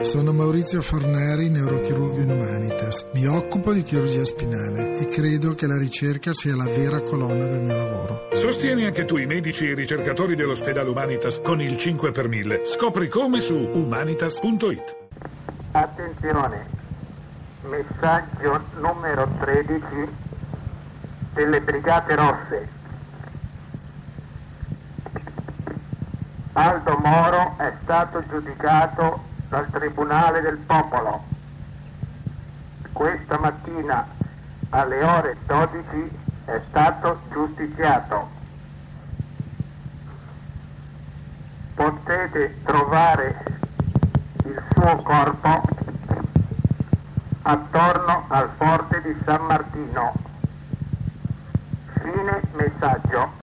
Sono Maurizio Forneri, neurochirurgo in Humanitas. Mi occupo di chirurgia spinale e credo che la ricerca sia la vera colonna del mio lavoro. Sostieni anche tu i medici e i ricercatori dell'ospedale Humanitas con il 5 per 1000. Scopri come su humanitas.it. Attenzione, messaggio numero 13 delle Brigate Rosse. Aldo Moro è stato giudicato dal Tribunale del Popolo. Questa mattina alle ore 12 è stato giustiziato. Potete trovare il suo corpo attorno al forte di San Martino. Fine messaggio.